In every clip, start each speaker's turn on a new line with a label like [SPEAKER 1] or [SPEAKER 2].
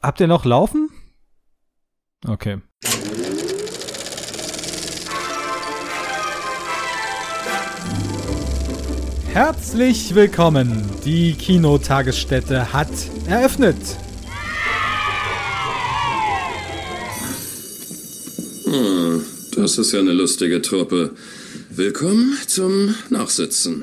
[SPEAKER 1] Habt ihr noch laufen? Okay. Herzlich willkommen. Die Kinotagesstätte hat eröffnet.
[SPEAKER 2] Hm, das ist ja eine lustige Truppe. Willkommen zum Nachsitzen.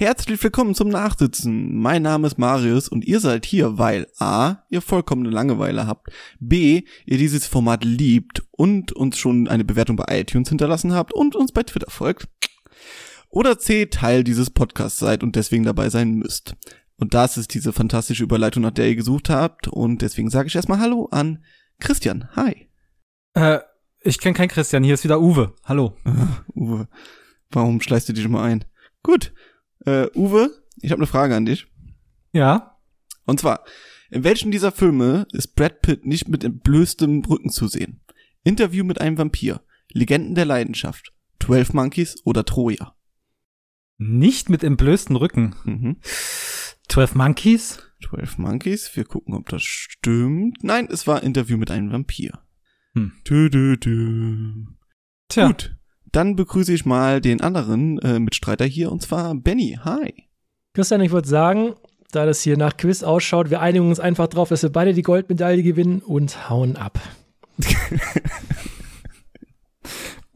[SPEAKER 3] Herzlich willkommen zum Nachsitzen. Mein Name ist Marius und ihr seid hier, weil A, ihr vollkommene Langeweile habt, B, ihr dieses Format liebt und uns schon eine Bewertung bei iTunes hinterlassen habt und uns bei Twitter folgt. Oder C, Teil dieses Podcasts seid und deswegen dabei sein müsst. Und das ist diese fantastische Überleitung, nach der ihr gesucht habt. Und deswegen sage ich erstmal Hallo an Christian. Hi.
[SPEAKER 1] Äh, ich kenne keinen Christian, hier ist wieder Uwe. Hallo.
[SPEAKER 3] Uwe, warum schleißt du dich mal ein? Gut. Äh, Uwe, ich habe eine Frage an dich.
[SPEAKER 1] Ja?
[SPEAKER 3] Und zwar, in welchen dieser Filme ist Brad Pitt nicht mit entblößtem Rücken zu sehen? Interview mit einem Vampir, Legenden der Leidenschaft, 12 Monkeys oder Troja?
[SPEAKER 1] Nicht mit entblößten Rücken.
[SPEAKER 3] Mhm.
[SPEAKER 1] 12 Monkeys?
[SPEAKER 3] 12 Monkeys, wir gucken, ob das stimmt. Nein, es war Interview mit einem Vampir.
[SPEAKER 1] Hm.
[SPEAKER 3] Du, du, du.
[SPEAKER 1] Tja.
[SPEAKER 3] Gut, dann begrüße ich mal den anderen äh, Mitstreiter hier, und zwar Benny. Hi.
[SPEAKER 4] Christian, ich würde sagen, da das hier nach Quiz ausschaut, wir einigen uns einfach drauf, dass wir beide die Goldmedaille gewinnen und hauen ab.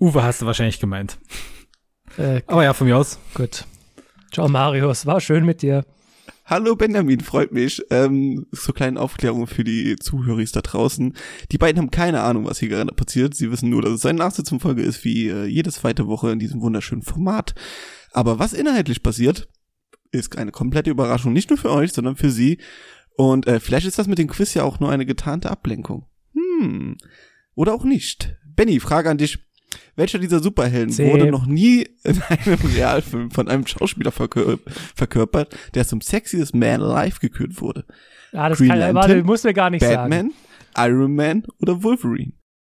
[SPEAKER 1] Uwe hast du wahrscheinlich gemeint.
[SPEAKER 4] Äh,
[SPEAKER 1] Aber ja, von mir aus.
[SPEAKER 4] gut. Ciao, Marius. War schön mit dir.
[SPEAKER 3] Hallo Benjamin, freut mich. Ähm, zur kleinen Aufklärung für die Zuhörer da draußen. Die beiden haben keine Ahnung, was hier gerade passiert. Sie wissen nur, dass es eine Nachsitzungsfolge ist, wie äh, jede zweite Woche in diesem wunderschönen Format. Aber was inhaltlich passiert, ist eine komplette Überraschung. Nicht nur für euch, sondern für sie. Und äh, vielleicht ist das mit dem Quiz ja auch nur eine getarnte Ablenkung. Hm. Oder auch nicht. Benny, Frage an dich. Welcher dieser Superhelden
[SPEAKER 4] C.
[SPEAKER 3] wurde noch nie in einem Realfilm von einem Schauspieler verkör verkörpert, der zum Sexiest Man Alive gekürt wurde?
[SPEAKER 4] Ah, das
[SPEAKER 3] Green
[SPEAKER 4] kann,
[SPEAKER 3] Lantern,
[SPEAKER 4] warte, muss mir gar nicht sagen.
[SPEAKER 3] Batman, Iron Man oder Wolverine?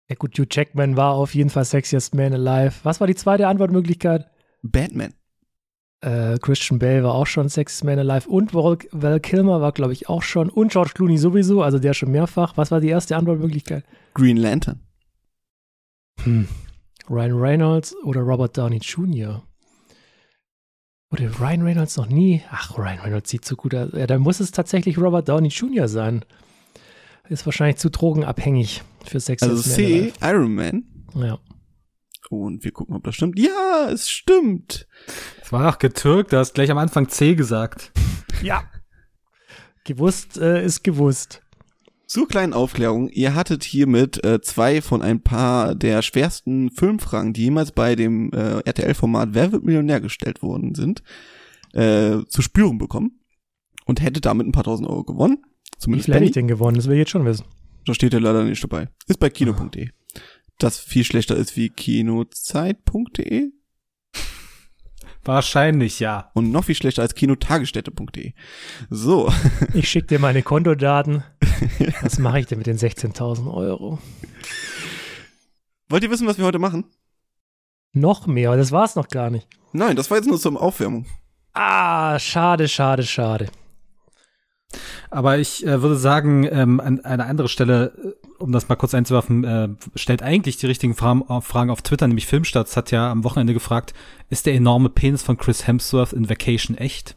[SPEAKER 4] Ja gut, Hugh Jackman war auf jeden Fall Sexiest Man Alive. Was war die zweite Antwortmöglichkeit?
[SPEAKER 3] Batman.
[SPEAKER 4] Äh, Christian Bale war auch schon Sexiest Man Alive und Val Kilmer war, glaube ich, auch schon. Und George Clooney sowieso, also der schon mehrfach. Was war die erste Antwortmöglichkeit?
[SPEAKER 3] Green Lantern.
[SPEAKER 4] Hm. Ryan Reynolds oder Robert Downey Jr. Oder Ryan Reynolds noch nie? Ach, Ryan Reynolds sieht so gut aus. Ja, dann muss es tatsächlich Robert Downey Jr. sein. Ist wahrscheinlich zu drogenabhängig für Sex
[SPEAKER 3] Also C. Iron Man.
[SPEAKER 4] Ja.
[SPEAKER 3] Und wir gucken, ob das stimmt. Ja, es stimmt.
[SPEAKER 1] Es war auch getürkt, du hast gleich am Anfang C gesagt.
[SPEAKER 4] Ja. Gewusst äh, ist gewusst.
[SPEAKER 3] Zur kleinen Aufklärung, ihr hattet hiermit äh, zwei von ein paar der schwersten Filmfragen, die jemals bei dem äh, RTL-Format Wer wird Millionär gestellt worden sind, äh, zu spüren bekommen und hättet damit ein paar tausend Euro gewonnen.
[SPEAKER 4] Wie
[SPEAKER 3] Zumindest
[SPEAKER 4] viel hätte ich denn gewonnen? Das will ich jetzt schon wissen.
[SPEAKER 3] Da steht er leider nicht dabei. Ist bei kino.de. Das viel schlechter ist wie kinozeit.de
[SPEAKER 1] Wahrscheinlich ja.
[SPEAKER 3] und noch viel schlechter als kinotagesstätte.de. So,
[SPEAKER 4] Ich schicke dir meine Kontodaten. Was mache ich denn mit den 16.000 Euro?
[SPEAKER 3] wollt ihr wissen, was wir heute machen?
[SPEAKER 4] Noch mehr, aber das war's noch gar nicht.
[SPEAKER 3] Nein, das war jetzt nur zum Aufwärmung.
[SPEAKER 4] Ah, schade, schade, schade.
[SPEAKER 1] Aber ich äh, würde sagen, ähm, an einer anderen Stelle, äh, um das mal kurz einzuwerfen, äh, stellt eigentlich die richtigen Fragen auf, Fragen auf Twitter, nämlich Filmstarts hat ja am Wochenende gefragt, ist der enorme Penis von Chris Hemsworth in Vacation echt?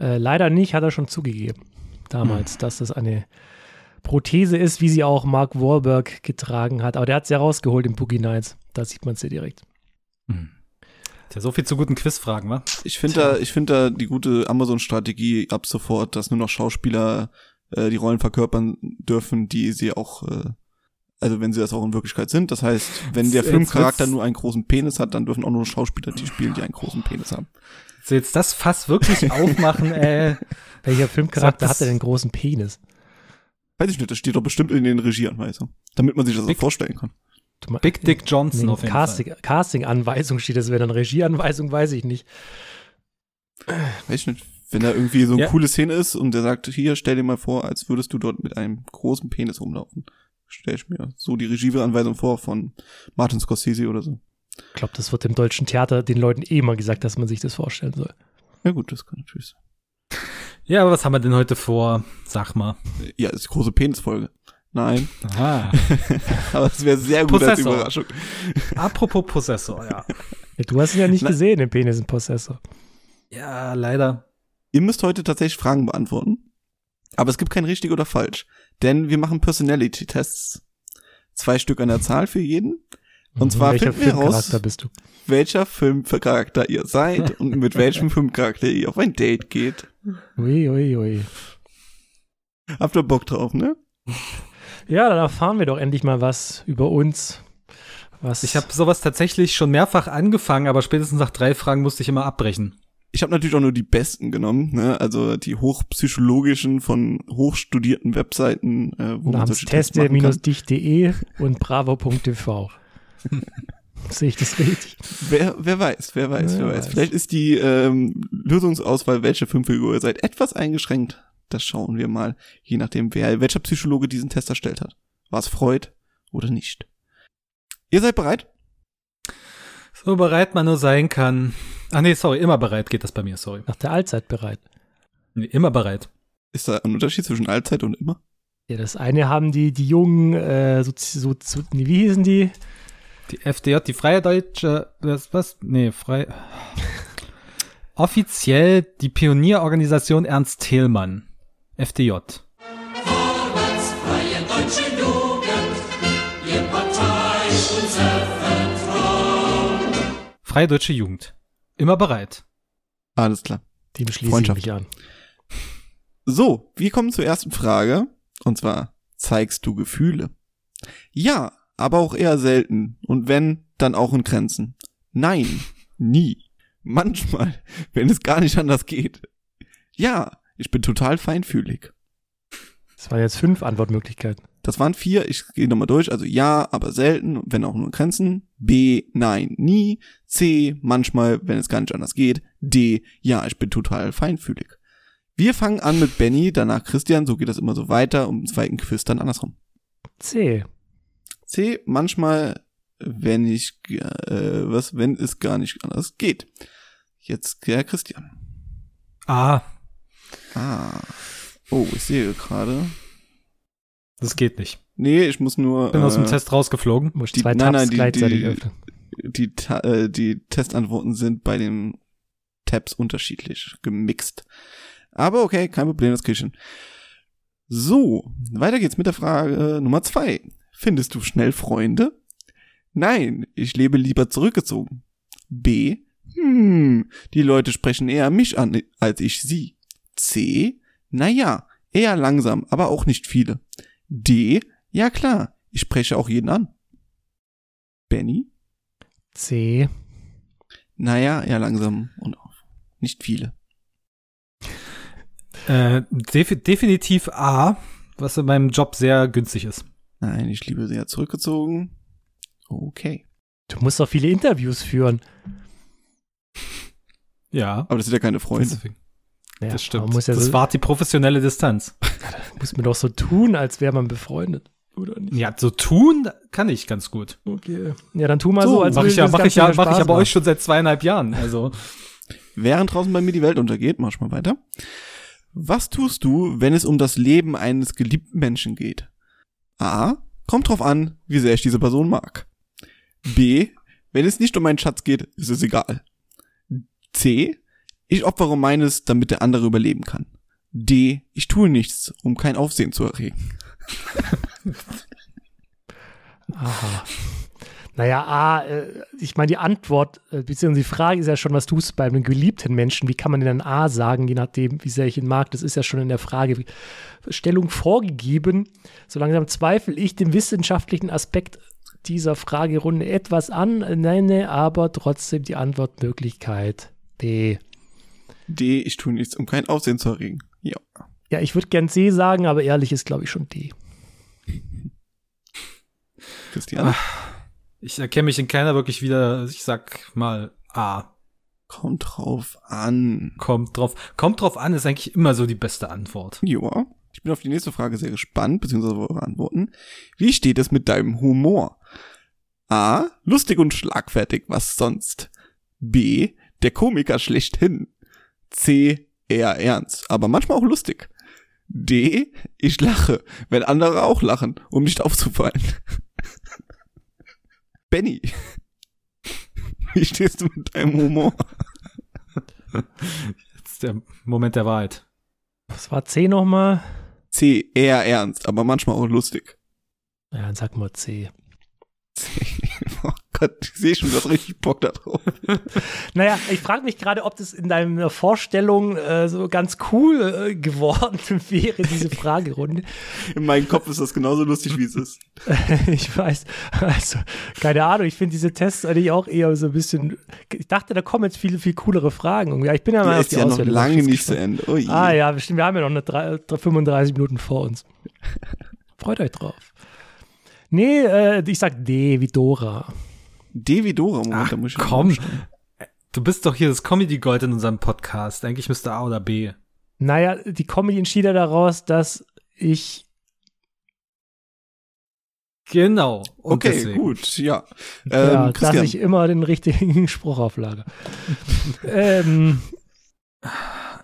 [SPEAKER 4] Äh, leider nicht, hat er schon zugegeben. Damals, dass das eine Prothese ist, wie sie auch Mark Wahlberg getragen hat. Aber der hat sie ja rausgeholt im Boogie Nights. Da sieht man sie direkt.
[SPEAKER 1] Hm. Tja, so viel zu guten Quizfragen, wa?
[SPEAKER 3] Ich finde da, ich finde da die gute Amazon-Strategie ab sofort, dass nur noch Schauspieler äh, die Rollen verkörpern dürfen, die sie auch, äh, also wenn sie das auch in Wirklichkeit sind. Das heißt, wenn der
[SPEAKER 1] Jetzt
[SPEAKER 3] Filmcharakter nur einen großen Penis hat, dann dürfen auch nur Schauspieler die spielen, die einen großen Penis haben.
[SPEAKER 1] So jetzt das Fass wirklich aufmachen, äh,
[SPEAKER 4] Welcher Filmcharakter hat denn den großen Penis?
[SPEAKER 3] Weiß ich nicht, das steht doch bestimmt in den Regieanweisungen, damit man sich das so
[SPEAKER 1] Big-
[SPEAKER 3] vorstellen kann.
[SPEAKER 1] Big Dick Johnson
[SPEAKER 4] Nee,
[SPEAKER 1] auf jeden
[SPEAKER 4] Casting,
[SPEAKER 1] Fall.
[SPEAKER 4] Casting-Anweisung steht, das wäre dann Regieanweisung, weiß ich nicht.
[SPEAKER 3] Weiß ich nicht, wenn da irgendwie so eine
[SPEAKER 1] Ja.
[SPEAKER 3] coole Szene ist und der sagt, hier, stell dir mal vor, als würdest du dort mit einem großen Penis rumlaufen. Stell ich mir so die Regieanweisung vor von Martin Scorsese oder so.
[SPEAKER 4] Ich glaube, das wird im deutschen Theater den Leuten eh mal gesagt, dass man sich das vorstellen soll.
[SPEAKER 3] Ja gut, das kann natürlich sein.
[SPEAKER 1] Ja, aber was haben wir denn heute vor? Sag mal.
[SPEAKER 3] Ja, ist die große Penisfolge. Nein.
[SPEAKER 1] Aha.
[SPEAKER 3] Aber es wäre sehr gut als
[SPEAKER 1] Possessor.
[SPEAKER 3] Überraschung.
[SPEAKER 1] Apropos Possessor, ja.
[SPEAKER 4] Du hast ihn ja nicht
[SPEAKER 3] Na-
[SPEAKER 4] gesehen, den Penis im Possessor.
[SPEAKER 1] Ja, leider.
[SPEAKER 3] Ihr müsst heute tatsächlich Fragen beantworten. Aber es gibt kein richtig oder falsch. Denn wir machen Personality-Tests. Zwei Stück an der Zahl für jeden. Und zwar
[SPEAKER 4] Welcher
[SPEAKER 3] finden wir
[SPEAKER 4] Filmcharakter
[SPEAKER 3] raus,
[SPEAKER 4] bist du?
[SPEAKER 3] welcher Filmcharakter ihr seid und mit welchem Filmcharakter ihr auf ein Date geht.
[SPEAKER 4] Ui, ui, ui.
[SPEAKER 3] Habt ihr Bock drauf, ne?
[SPEAKER 4] Ja, dann erfahren wir doch endlich mal was über uns. Was
[SPEAKER 1] Ich habe sowas tatsächlich schon mehrfach angefangen, aber spätestens nach drei Fragen musste ich immer abbrechen.
[SPEAKER 3] Ich habe natürlich auch nur die besten genommen, ne? also die hochpsychologischen von hochstudierten Webseiten, äh, wo man
[SPEAKER 4] namens teste-dich.de und bravo.tv. Sehe ich das richtig?
[SPEAKER 3] Wer, wer weiß, wer weiß,
[SPEAKER 4] Wer
[SPEAKER 3] wer weiß.
[SPEAKER 4] weiß.
[SPEAKER 3] Vielleicht ist die ähm, Lösungsauswahl, welche Filmfigur ihr seid, etwas eingeschränkt. Das schauen wir mal, je nachdem, wer, welcher Psychologe diesen Test erstellt hat. War es Freud oder nicht? Ihr seid bereit?
[SPEAKER 1] So bereit man nur sein kann. Ah nee, sorry, immer bereit geht das bei mir, sorry.
[SPEAKER 4] Nach der Allzeit bereit.
[SPEAKER 1] Nee, immer bereit.
[SPEAKER 3] Ist da ein Unterschied zwischen Allzeit und immer?
[SPEAKER 4] Ja, das eine haben die, die jungen, äh, so, so, so, wie hießen die?
[SPEAKER 1] Die FDJ, die Freie Deutsche, was, was? Nee, frei. Offiziell die Pionierorganisation Ernst Thälmann. FDJ.
[SPEAKER 5] Freie deutsche Jugend, ihr Partei unser Vertrauen.
[SPEAKER 1] Freie Deutsche Jugend. Immer bereit.
[SPEAKER 3] Alles klar.
[SPEAKER 4] Dem schließe ich
[SPEAKER 3] Freundschaft.
[SPEAKER 4] mich an.
[SPEAKER 3] So, wir kommen zur ersten Frage. Und zwar, zeigst du Gefühle? Ja, aber auch eher selten. Und wenn, dann auch in Grenzen. Nein, nie. Manchmal, wenn es gar nicht anders geht. Ja, ich bin total feinfühlig.
[SPEAKER 4] Das waren jetzt fünf Antwortmöglichkeiten.
[SPEAKER 3] Das waren vier, ich gehe nochmal durch. Also ja, aber selten, wenn auch nur in Grenzen. B, nein, nie. C, manchmal, wenn es gar nicht anders geht. D, ja, ich bin total feinfühlig. Wir fangen an mit Benny, danach Christian, so geht das immer so weiter, um den zweiten Quiz dann andersrum.
[SPEAKER 4] C.
[SPEAKER 3] C, manchmal, wenn ich, äh, was, wenn es gar nicht anders geht. Jetzt der Christian.
[SPEAKER 1] Ah,
[SPEAKER 3] Ah. Oh, ich sehe gerade.
[SPEAKER 1] das geht nicht.
[SPEAKER 3] Nee, ich muss nur.
[SPEAKER 1] Bin aus dem
[SPEAKER 3] äh,
[SPEAKER 1] Test rausgeflogen.
[SPEAKER 4] Muss
[SPEAKER 3] Die-
[SPEAKER 4] zwei
[SPEAKER 3] nein,
[SPEAKER 4] Tabs
[SPEAKER 3] nein, die-
[SPEAKER 4] gleichzeitig
[SPEAKER 3] die-
[SPEAKER 4] öffnen.
[SPEAKER 3] die, Ta- äh, die Testantworten sind bei den Tabs unterschiedlich gemixt. Aber okay, kein Problem, das krieg ich hin. So, weiter geht's mit der Frage Nummer zwei. Findest du schnell Freunde? Nein, ich lebe lieber zurückgezogen. B. Hm, die Leute sprechen eher mich an, als ich sie. C. Naja, eher langsam, aber auch nicht viele. D. Ja klar, ich spreche auch jeden an. Benny?
[SPEAKER 4] C.
[SPEAKER 3] Naja, eher langsam und auch nicht viele.
[SPEAKER 1] Äh, defi definitiv A, was in meinem Job sehr günstig ist.
[SPEAKER 3] Nein, ich liebe sehr zurückgezogen. Okay.
[SPEAKER 4] Du musst doch viele Interviews führen.
[SPEAKER 1] Ja,
[SPEAKER 3] Aber das sind ja keine Freunde.
[SPEAKER 1] deswegen.
[SPEAKER 4] Ja,
[SPEAKER 1] das stimmt.
[SPEAKER 4] Ja
[SPEAKER 1] das
[SPEAKER 4] so,
[SPEAKER 1] war die professionelle Distanz.
[SPEAKER 4] muss man doch so tun, als wäre man befreundet. Oder nicht?
[SPEAKER 1] Ja, so tun kann ich ganz gut.
[SPEAKER 4] Okay. Ja, dann tu mal so,
[SPEAKER 3] So,
[SPEAKER 4] als
[SPEAKER 1] Mache ich ja,
[SPEAKER 4] das
[SPEAKER 1] mach ich ja, mach ich bei
[SPEAKER 4] machen.
[SPEAKER 1] euch schon seit zweieinhalb Jahren. Also
[SPEAKER 3] Während draußen bei mir die Welt untergeht, mach ich mal weiter. Was tust du, wenn es um das Leben eines geliebten Menschen geht? A. Kommt drauf an, wie sehr ich diese Person mag. B. Wenn es nicht um meinen Schatz geht, ist es egal. C. Ich opfere meines, damit der andere überleben kann. D. Ich tue nichts, um kein Aufsehen zu erregen.
[SPEAKER 4] Aha. Naja, A, äh, ich meine, die Antwort, äh, beziehungsweise die Frage ist ja schon, was tust du bei einem geliebten Menschen? Wie kann man denn dann A sagen, je nachdem, wie sehr ich ihn mag? Das ist ja schon in der Fragestellung vorgegeben. So langsam zweifle ich den wissenschaftlichen Aspekt dieser Fragerunde etwas an, nenne aber trotzdem die Antwortmöglichkeit B.
[SPEAKER 3] D. Ich tue nichts, um kein Aufsehen zu erregen. Ja.
[SPEAKER 4] Ja, ich würde gern C sagen, aber ehrlich ist, glaube ich, schon D.
[SPEAKER 3] Christian?
[SPEAKER 1] ich erkenne mich in keiner wirklich wieder. Ich sag mal A.
[SPEAKER 3] Kommt drauf an.
[SPEAKER 1] Kommt drauf. Kommt drauf an, ist eigentlich immer so die beste Antwort.
[SPEAKER 3] Ja. Ich bin auf die nächste Frage sehr gespannt, beziehungsweise auf eure Antworten. Wie steht es mit deinem Humor? A. Lustig und schlagfertig, was sonst? B. Der Komiker schlechthin. C. eher ernst, aber manchmal auch lustig. D, ich lache, wenn andere auch lachen, um nicht aufzufallen. Benny, wie stehst du mit deinem Humor?
[SPEAKER 1] Jetzt der Moment der Wahrheit.
[SPEAKER 4] Was war C nochmal?
[SPEAKER 3] C, eher ernst, aber manchmal auch lustig.
[SPEAKER 4] Ja, dann sag mal C.
[SPEAKER 3] Oh Gott, ich sehe schon, du hast richtig Bock da drauf.
[SPEAKER 4] Naja, ich frage mich gerade, ob das in deiner Vorstellung äh, so ganz cool äh, geworden wäre, diese Fragerunde.
[SPEAKER 3] In meinem Kopf ist das genauso lustig, wie es ist.
[SPEAKER 4] ich weiß, also, keine Ahnung, ich finde diese Tests eigentlich auch eher so ein bisschen, ich dachte, da kommen jetzt viele, viel coolere Fragen. Ja, ich bin ja mal
[SPEAKER 3] Die
[SPEAKER 4] auf
[SPEAKER 3] ist
[SPEAKER 4] die
[SPEAKER 3] ja noch lange nicht zu Ende. Oh.
[SPEAKER 4] Ah ja, bestimmt, wir haben ja noch eine drei, drei- 35 Minuten vor uns. Freut euch drauf. Nee, äh, ich sag D wie Dora.
[SPEAKER 3] D wie Dora, Moment,
[SPEAKER 1] Ach,
[SPEAKER 3] da muss ich
[SPEAKER 1] komm. Du bist doch hier das Comedy Gold in unserem Podcast. Eigentlich müsste A oder B.
[SPEAKER 4] Naja, die Comedy entschied ja daraus, dass ich
[SPEAKER 1] Genau. Und
[SPEAKER 3] Okay,
[SPEAKER 1] deswegen.
[SPEAKER 3] gut, ja.
[SPEAKER 4] ja,
[SPEAKER 3] Ähm,
[SPEAKER 4] dass
[SPEAKER 3] Christian,
[SPEAKER 4] ich immer den richtigen Spruch auflage. ähm,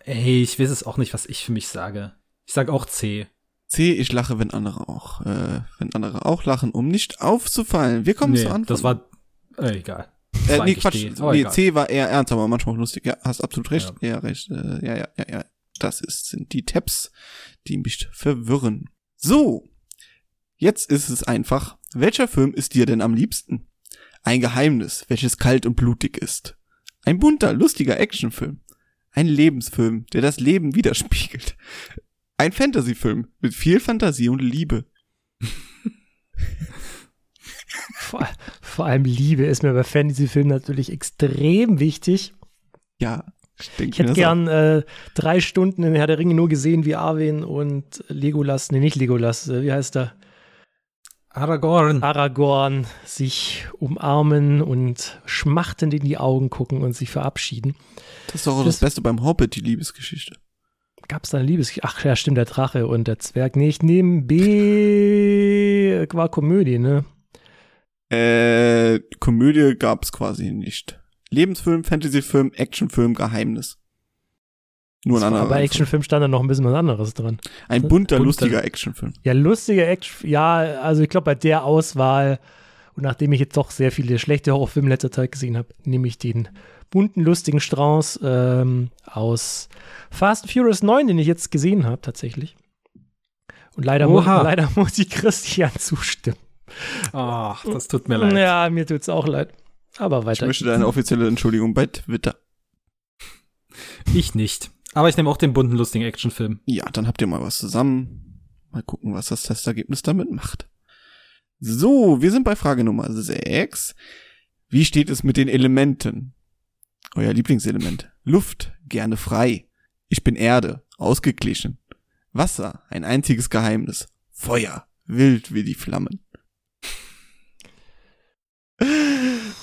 [SPEAKER 1] Ey, ich weiß es auch nicht, was ich für mich sage. Ich sag auch C.
[SPEAKER 3] C, ich lache, wenn andere auch, äh, wenn andere auch lachen, um nicht aufzufallen. Wir kommen
[SPEAKER 1] nee,
[SPEAKER 3] zur Antwort.
[SPEAKER 1] das war äh, egal.
[SPEAKER 3] Äh, nee, Quatsch.
[SPEAKER 1] D,
[SPEAKER 3] nee,
[SPEAKER 1] egal.
[SPEAKER 3] C war eher ernst, aber manchmal auch lustig. Ja, hast absolut recht.
[SPEAKER 1] Ja.
[SPEAKER 3] Ja, recht. Äh, ja, ja, ja, ja. Das ist, sind die Tabs, die mich verwirren. So. Jetzt ist es einfach. Welcher Film ist dir denn am liebsten? Ein Geheimnis, welches kalt und blutig ist. Ein bunter, lustiger Actionfilm. Ein Lebensfilm, der das Leben widerspiegelt. Ein Fantasyfilm mit viel Fantasie und Liebe.
[SPEAKER 4] vor, vor allem Liebe ist mir bei Fantasy-Filmen natürlich extrem wichtig.
[SPEAKER 3] Ja, ich denke
[SPEAKER 4] Ich hätte gern äh, drei Stunden in Herr der Ringe nur gesehen, wie Arwen und Legolas, nee, nicht Legolas, äh, wie heißt er?
[SPEAKER 1] Aragorn.
[SPEAKER 4] Aragorn sich umarmen und schmachtend in die Augen gucken und sich verabschieden.
[SPEAKER 3] Das ist doch auch das,
[SPEAKER 4] das-
[SPEAKER 3] Beste beim Hobbit, die Liebesgeschichte.
[SPEAKER 4] Gab es da eine Liebes... Ach ja, stimmt, der Drache und der Zwerg. Nee, ich nehme B... war Komödie, ne?
[SPEAKER 3] Äh, Komödie gab es quasi nicht. Lebensfilm, Fantasyfilm, Actionfilm, Geheimnis. Nur ein anderer.
[SPEAKER 4] Aber. Actionfilm stand da noch ein bisschen was anderes dran.
[SPEAKER 3] Ein bunter,
[SPEAKER 1] Bunter.
[SPEAKER 3] lustiger Actionfilm.
[SPEAKER 4] Ja, lustiger Action... Ja, also ich glaube, bei der Auswahl und nachdem ich jetzt doch sehr viele schlechte Horrorfilme in letzter Zeit gesehen habe, nehme ich den bunten, lustigen Strauß ähm, aus Fast and Furious 9, den ich jetzt gesehen habe, tatsächlich. Und leider, mu leider muss ich Christian zustimmen.
[SPEAKER 1] Ach, das tut mir leid.
[SPEAKER 4] Ja, mir tut's auch leid. Aber
[SPEAKER 3] Ich
[SPEAKER 4] weiter.
[SPEAKER 3] möchte da eine offizielle Entschuldigung bei Twitter.
[SPEAKER 1] Ich nicht. Aber ich nehme auch den bunten, lustigen Actionfilm.
[SPEAKER 3] Ja, dann habt ihr mal was zusammen. Mal gucken, was das Testergebnis damit macht. So, wir sind bei Frage Nummer 6. Wie steht es mit den Elementen? Euer Lieblingselement. Luft, gerne frei. Ich bin Erde, ausgeglichen. Wasser, ein einziges Geheimnis. Feuer, wild wie die Flammen.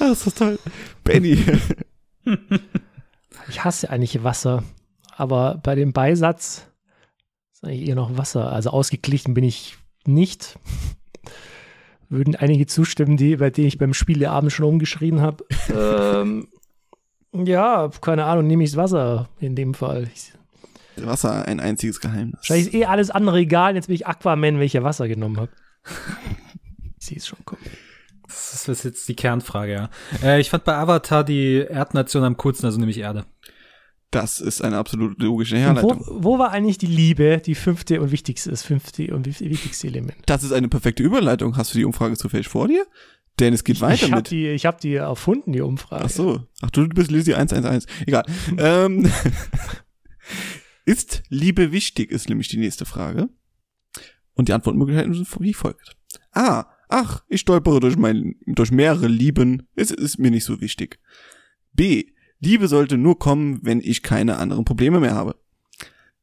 [SPEAKER 3] Ah, ist das toll. Benny.
[SPEAKER 4] Ich hasse eigentlich Wasser, aber bei dem Beisatz ist eigentlich eher noch Wasser. Also ausgeglichen bin ich nicht. Würden einige zustimmen, die, bei denen ich beim Spieleabend schon umgeschrien habe. ähm, ja, keine Ahnung, nehme ich das Wasser in dem Fall. Ich,
[SPEAKER 3] Wasser, ein einziges Geheimnis.
[SPEAKER 4] wahrscheinlich ist eh alles andere egal. Jetzt bin ich Aquaman, welcher Wasser genommen habe. ich sehe es schon kommen.
[SPEAKER 1] Das ist jetzt die Kernfrage, ja. Äh, ich fand bei Avatar die Erdnation am coolsten, also nehme ich Erde.
[SPEAKER 3] Das ist eine absolut logische Herleitung.
[SPEAKER 4] wo, wo war eigentlich die Liebe, die fünfte und wichtigste, das fünfte und wichtigste Element?
[SPEAKER 3] Das ist eine perfekte Überleitung. Hast du die Umfrage zufällig vor dir? Denn es geht weiter
[SPEAKER 4] ich habe
[SPEAKER 3] mit.
[SPEAKER 4] die, ich hab die erfunden, die Umfrage.
[SPEAKER 3] Ach so. Ach, du bist Lizzie 111. Egal. ähm, ist Liebe wichtig, ist nämlich die nächste Frage. Und die Antwortmöglichkeiten sind wie folgt. A. Ach, ich stolpere durch mein, durch mehrere Lieben. Es ist mir nicht so wichtig. B. Liebe sollte nur kommen, wenn ich keine anderen Probleme mehr habe.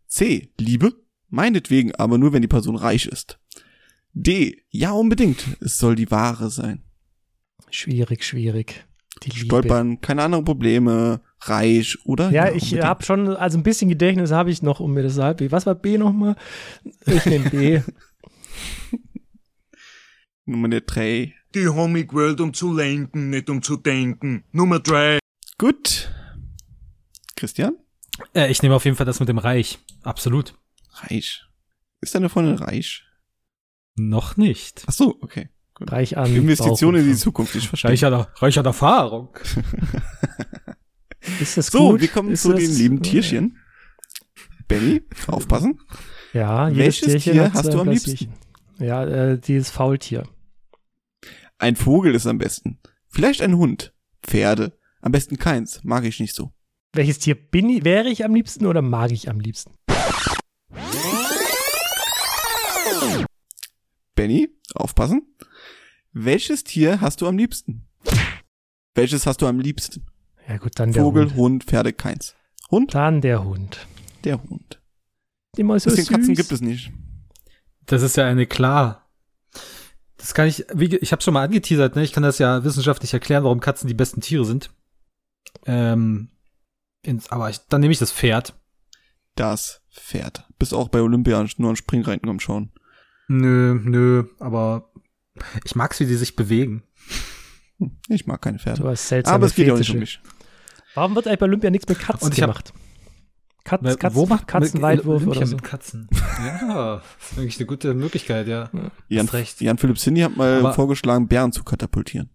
[SPEAKER 3] C. Liebe? Meinetwegen, aber nur, wenn die Person reich ist. D. Ja, unbedingt. Es soll die wahre sein.
[SPEAKER 4] Schwierig, schwierig. Die Liebe.
[SPEAKER 3] Stolpern, keine anderen Probleme, reich oder?
[SPEAKER 4] Ja, ich
[SPEAKER 3] unbedingt.
[SPEAKER 4] habe schon, also ein bisschen Gedächtnis habe ich noch, um mir das halb. Was war B nochmal? Ich nehme B.
[SPEAKER 3] Nummer drei.
[SPEAKER 6] Die haben mich gewählt, um zu lenken, nicht um zu denken. Nummer drei.
[SPEAKER 3] Gut. Christian?
[SPEAKER 1] Äh, ich nehme auf jeden Fall das mit dem Reich. Absolut.
[SPEAKER 3] Reich. Ist deine Freundin reich?
[SPEAKER 1] Noch nicht.
[SPEAKER 3] Ach so, okay.
[SPEAKER 4] Reich an.
[SPEAKER 3] Investitionen in die. Zukunft, ich verstehe.
[SPEAKER 1] Reich an, reich an Erfahrung.
[SPEAKER 4] Ist das
[SPEAKER 3] So,
[SPEAKER 4] gut?
[SPEAKER 3] wir kommen
[SPEAKER 4] Ist
[SPEAKER 3] zu
[SPEAKER 4] das-
[SPEAKER 3] den lieben Tierchen. Benny, aufpassen.
[SPEAKER 4] Ja, jedes
[SPEAKER 3] Welches
[SPEAKER 4] Tierchen
[SPEAKER 3] Tier hast du am
[SPEAKER 4] Plätzchen. Ja, äh, dieses Faultier.
[SPEAKER 3] Ein Vogel ist am besten. Vielleicht ein Hund. Pferde. Am besten keins. Mag ich nicht so.
[SPEAKER 4] Welches Tier bin ich, wäre ich am liebsten oder mag ich am liebsten?
[SPEAKER 3] Benny, aufpassen. Welches Tier hast du am liebsten? Welches hast du am liebsten?
[SPEAKER 4] Ja gut, dann der
[SPEAKER 3] Vogel,
[SPEAKER 4] Hund.
[SPEAKER 3] Hund, Pferde, keins. Hund?
[SPEAKER 4] Dann der Hund.
[SPEAKER 3] Der Hund.
[SPEAKER 4] Immer so
[SPEAKER 3] Bisschen
[SPEAKER 4] süß.
[SPEAKER 3] Katzen gibt es nicht.
[SPEAKER 1] Das ist ja eine klar. Das kann ich, wie, ich habe schon mal angeteasert, ne? Ich kann das ja wissenschaftlich erklären, warum Katzen die besten Tiere sind. Ähm, ins, aber ich, dann nehme ich das Pferd.
[SPEAKER 3] Das Pferd. Bist auch bei Olympia nur an Springreiten am Schauen.
[SPEAKER 1] Nö, nö, aber ich mag's, wie die sich bewegen.
[SPEAKER 3] Hm, Ich mag keine Pferde.
[SPEAKER 4] Du hast seltsame
[SPEAKER 3] Aber es geht ja auch nicht um mich.
[SPEAKER 4] Warum wird eigentlich bei Olympia nichts mit Katzen
[SPEAKER 1] Und ich hab-
[SPEAKER 4] gemacht? Katzen,
[SPEAKER 1] Weil-
[SPEAKER 4] Katzen,
[SPEAKER 1] Wo macht
[SPEAKER 4] Katzenweitwurf oder so.
[SPEAKER 1] mit Katzen? Ja, das ist wirklich eine gute Möglichkeit, ja.
[SPEAKER 3] Jan,
[SPEAKER 1] Hast recht.
[SPEAKER 3] Jan Philipp Cindy hat mal
[SPEAKER 1] Aber-
[SPEAKER 3] vorgeschlagen, Bären zu katapultieren.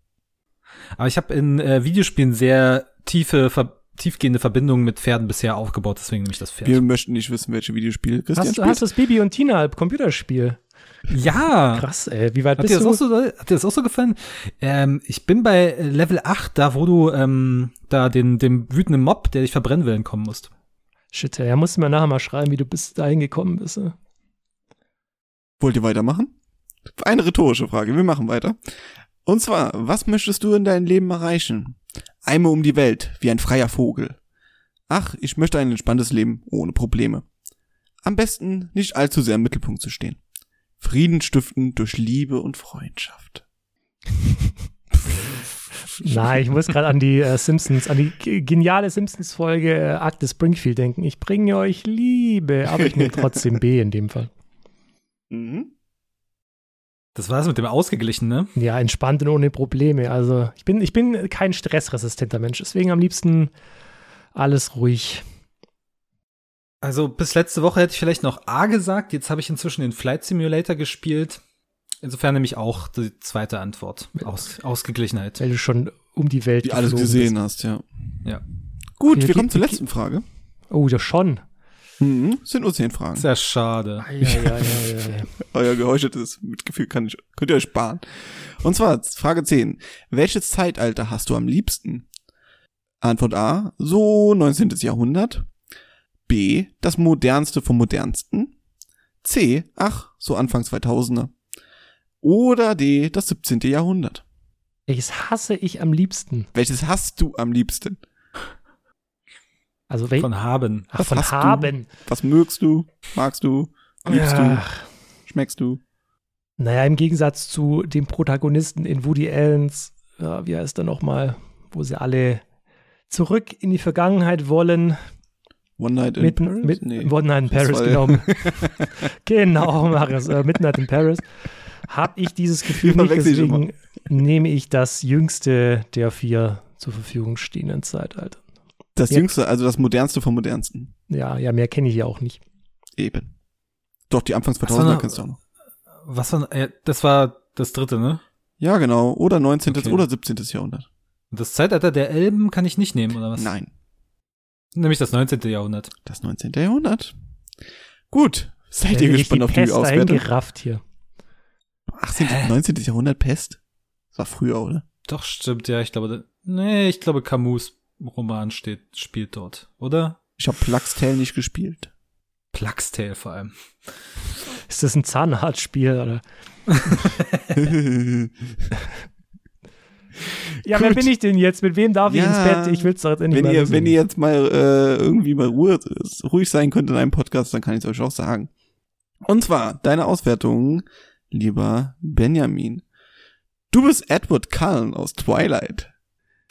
[SPEAKER 1] Aber ich habe in äh, Videospielen sehr tiefe, ver tiefgehende Verbindungen mit Pferden bisher aufgebaut, deswegen nehme ich das Pferd.
[SPEAKER 3] Wir möchten nicht wissen, welche Videospiele Christian
[SPEAKER 4] Hast, du-
[SPEAKER 3] spielt.
[SPEAKER 4] hast du das Bibi und Tina Computerspiel?
[SPEAKER 1] ja.
[SPEAKER 4] Krass, ey. Wie weit
[SPEAKER 1] Hat
[SPEAKER 4] bist
[SPEAKER 1] dir, das
[SPEAKER 4] du?
[SPEAKER 1] auch so, hat dir das auch so gefallen? Ähm, ich bin bei Level 8, da wo du ähm, da den dem wütenden Mob, der dich verbrennen will, entkommen musst.
[SPEAKER 4] Shit, er musste mir nachher mal schreiben, wie du bis dahin gekommen bist. ey.
[SPEAKER 3] Wollt ihr weitermachen? Eine rhetorische Frage, wir machen weiter. Und zwar, was möchtest du in deinem Leben erreichen? Einmal um die Welt, wie ein freier Vogel. Ach, ich möchte ein entspanntes Leben ohne Probleme. Am besten nicht allzu sehr im Mittelpunkt zu stehen. Frieden stiften durch Liebe und Freundschaft.
[SPEAKER 4] Nein, ich muss gerade an die äh, Simpsons, an die ge- geniale Simpsons-Folge äh, Agnes Springfield denken. Ich bringe euch Liebe, aber ich nehme trotzdem B in dem Fall.
[SPEAKER 3] Mhm.
[SPEAKER 1] Das war das mit dem Ausgeglichen, ne?
[SPEAKER 4] Ja, entspannt und ohne Probleme. Also ich bin, ich bin kein stressresistenter Mensch, deswegen am liebsten alles ruhig.
[SPEAKER 1] Also bis letzte Woche hätte ich vielleicht noch A gesagt, jetzt habe ich inzwischen den Flight Simulator gespielt. Insofern nehme ich auch die zweite Antwort. Aus, Ausgeglichenheit.
[SPEAKER 4] Weil du schon um die Welt
[SPEAKER 3] Die alles gesehen
[SPEAKER 4] bist.
[SPEAKER 3] hast, ja.
[SPEAKER 1] Ja.
[SPEAKER 3] Gut,
[SPEAKER 4] Okay,
[SPEAKER 3] wir kommen zur letzten Frage.
[SPEAKER 4] Oh, ja schon.
[SPEAKER 3] Mhm. Sind nur zehn Fragen.
[SPEAKER 1] Sehr schade.
[SPEAKER 4] Ja, ja, ja, ja, ja.
[SPEAKER 3] Euer geheucheltes Mitgefühl kann ich, könnt ihr euch sparen. Und zwar Frage 10. Welches Zeitalter hast du am liebsten? Antwort A, so 19. Jahrhundert. B, das modernste vom modernsten. C, ach, so Anfang 2000er. Oder D, das 17. Jahrhundert.
[SPEAKER 4] Welches hasse ich am liebsten?
[SPEAKER 3] Welches hast du am liebsten?
[SPEAKER 4] Also wel
[SPEAKER 1] Von haben.
[SPEAKER 4] Ach,
[SPEAKER 3] was
[SPEAKER 4] von
[SPEAKER 3] hast du?
[SPEAKER 4] haben.
[SPEAKER 3] Was mögst du? Magst du? Liebst du?
[SPEAKER 4] Ach,
[SPEAKER 3] Schmeckst du?
[SPEAKER 4] naja, im Gegensatz zu dem Protagonisten in Woody Allens, ja, wie heißt er nochmal, wo sie alle zurück in die Vergangenheit wollen.
[SPEAKER 3] One Night in
[SPEAKER 4] Mitten,
[SPEAKER 3] Paris?
[SPEAKER 4] mit,
[SPEAKER 3] Nee.
[SPEAKER 4] One Night in Paris, genau. genau, Marius, äh, Midnight in Paris. Habe ich dieses Gefühl
[SPEAKER 3] Wir
[SPEAKER 4] nicht, deswegen nehme ich das jüngste der vier zur Verfügung stehenden Zeitalter.
[SPEAKER 3] Das
[SPEAKER 4] Ja.
[SPEAKER 3] jüngste, also das modernste vom modernsten.
[SPEAKER 4] Ja, ja, mehr kenne ich ja auch nicht.
[SPEAKER 3] Eben. Doch, die Anfangs
[SPEAKER 1] Was war
[SPEAKER 3] 2000er
[SPEAKER 1] noch-
[SPEAKER 3] kennst du auch noch.
[SPEAKER 1] Was war, äh, das war das dritte, ne?
[SPEAKER 3] Ja, genau. Oder 19.
[SPEAKER 1] Okay.
[SPEAKER 3] oder 17. Jahrhundert.
[SPEAKER 1] Und das Zeitalter der Elben kann ich nicht nehmen, oder was?
[SPEAKER 3] Nein,
[SPEAKER 1] Nämlich das 19. Jahrhundert.
[SPEAKER 3] das 19. Jahrhundert. Gut. Seid ihr gespannt
[SPEAKER 4] die
[SPEAKER 3] auf die
[SPEAKER 4] Pest
[SPEAKER 3] Auswertung?
[SPEAKER 4] gerafft hier.
[SPEAKER 3] 18. 19. Jahrhundert Pest? Das war früher, oder?
[SPEAKER 1] Doch, stimmt, ja, ich glaube, nee, ich glaube, Camus Roman steht, spielt dort, oder?
[SPEAKER 3] Ich habe Tale nicht gespielt.
[SPEAKER 1] Plaxtail vor allem.
[SPEAKER 4] Ist das ein Zahnarztspiel oder? Ja, wer
[SPEAKER 3] Gut.
[SPEAKER 4] bin ich denn jetzt? Mit wem darf ich
[SPEAKER 3] Ja,
[SPEAKER 4] ins Bett? Ich will's doch endlich
[SPEAKER 3] wenn
[SPEAKER 4] mal
[SPEAKER 3] ihr,
[SPEAKER 4] wissen.
[SPEAKER 3] wenn ihr jetzt mal äh, irgendwie mal Ruhe, ruhig sein könnt in einem Podcast, dann kann ich es euch auch sagen. Und zwar, deine Auswertung, lieber Benjamin. Du bist Edward Cullen aus Twilight.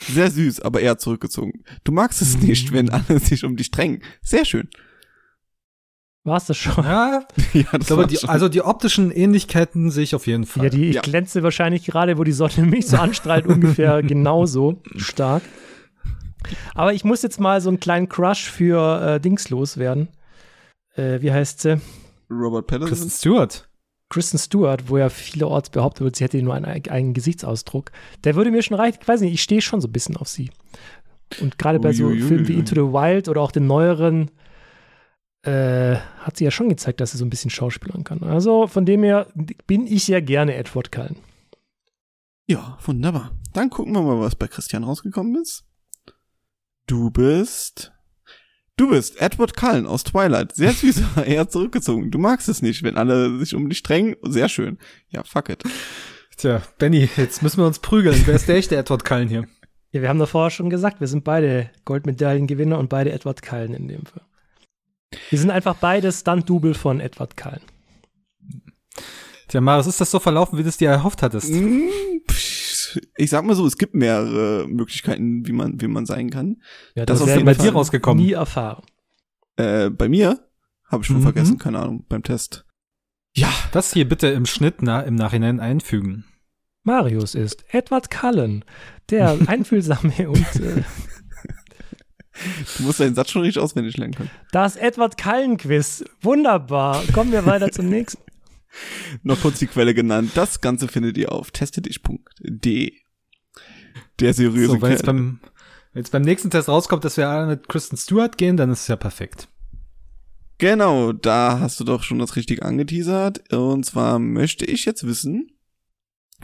[SPEAKER 3] Sehr süß, aber eher zurückgezogen. Du magst es nicht, wenn alle sich um dich drängen. Sehr schön.
[SPEAKER 4] War's das schon?
[SPEAKER 1] Ja,
[SPEAKER 3] Ja,
[SPEAKER 1] ich
[SPEAKER 3] das
[SPEAKER 1] glaube,
[SPEAKER 3] war
[SPEAKER 1] die,
[SPEAKER 3] schon.
[SPEAKER 1] also die optischen Ähnlichkeiten sehe ich auf jeden Fall.
[SPEAKER 4] Ja, die, ich
[SPEAKER 3] Ja.
[SPEAKER 4] glänze wahrscheinlich gerade, wo die Sonne mich so anstrahlt, ungefähr genauso stark. Aber ich muss jetzt mal so einen kleinen Crush für äh, Dings loswerden. Äh, wie heißt sie?
[SPEAKER 3] Robert
[SPEAKER 1] Kristen
[SPEAKER 3] Pattinson.
[SPEAKER 1] Stewart.
[SPEAKER 4] Kristen Stewart, wo ja vielerorts behauptet wird, sie hätte nur einen eigenen Gesichtsausdruck. Der würde mir schon reichen. Ich weiß nicht, ich stehe schon so ein bisschen auf sie. Und gerade bei so. Filmen wie Into the Wild oder auch den neueren äh, hat sie ja schon gezeigt, dass sie so ein bisschen schauspielern kann. Also von dem her bin ich ja gerne Edward Cullen.
[SPEAKER 3] Ja, wunderbar. Dann gucken wir mal, was bei Christian rausgekommen ist. Du bist. Du bist Edward Cullen aus Twilight. Sehr süß, eher zurückgezogen. Du magst es nicht, wenn alle sich um dich drängen. Sehr schön. Ja, fuck it.
[SPEAKER 1] Tja, Benny, jetzt müssen wir uns prügeln. Wer ist der echte Edward Cullen hier?
[SPEAKER 4] Ja, wir haben doch vorher schon gesagt, wir sind beide Goldmedaillengewinner und beide Edward Cullen in dem Fall. Wir sind einfach beide Stunt-Double von Edward Cullen.
[SPEAKER 1] Tja, Marius, ist das so verlaufen, wie du es dir erhofft hattest?
[SPEAKER 3] Pff, Ich sag mal so, es gibt mehrere Möglichkeiten, wie man, wie man sein kann.
[SPEAKER 4] Ja,
[SPEAKER 3] Das auf
[SPEAKER 1] ist bei
[SPEAKER 3] Fall
[SPEAKER 1] dir rausgekommen?
[SPEAKER 4] Nie erfahren.
[SPEAKER 3] Äh, bei mir habe ich schon
[SPEAKER 1] Mhm.
[SPEAKER 3] vergessen, keine Ahnung, beim Test. Ja,
[SPEAKER 1] Das hier bitte im Schnitt na, im Nachhinein einfügen.
[SPEAKER 4] Marius ist Edward Cullen, der einfühlsame und äh,
[SPEAKER 3] du musst deinen Satz schon richtig auswendig lernen können.
[SPEAKER 4] das Edward Cullen Quiz. Wunderbar. Kommen wir weiter zum nächsten.
[SPEAKER 3] Noch kurz die Quelle genannt. Das Ganze findet ihr auf testedich.de. Der seriöse
[SPEAKER 1] So, wenn jetzt
[SPEAKER 3] Kerl.
[SPEAKER 1] beim, wenn jetzt beim nächsten Test rauskommt, dass wir alle mit Kristen Stewart gehen, dann ist es ja perfekt.
[SPEAKER 3] Genau, da hast du doch schon das richtig angeteasert. Und zwar möchte ich jetzt wissen,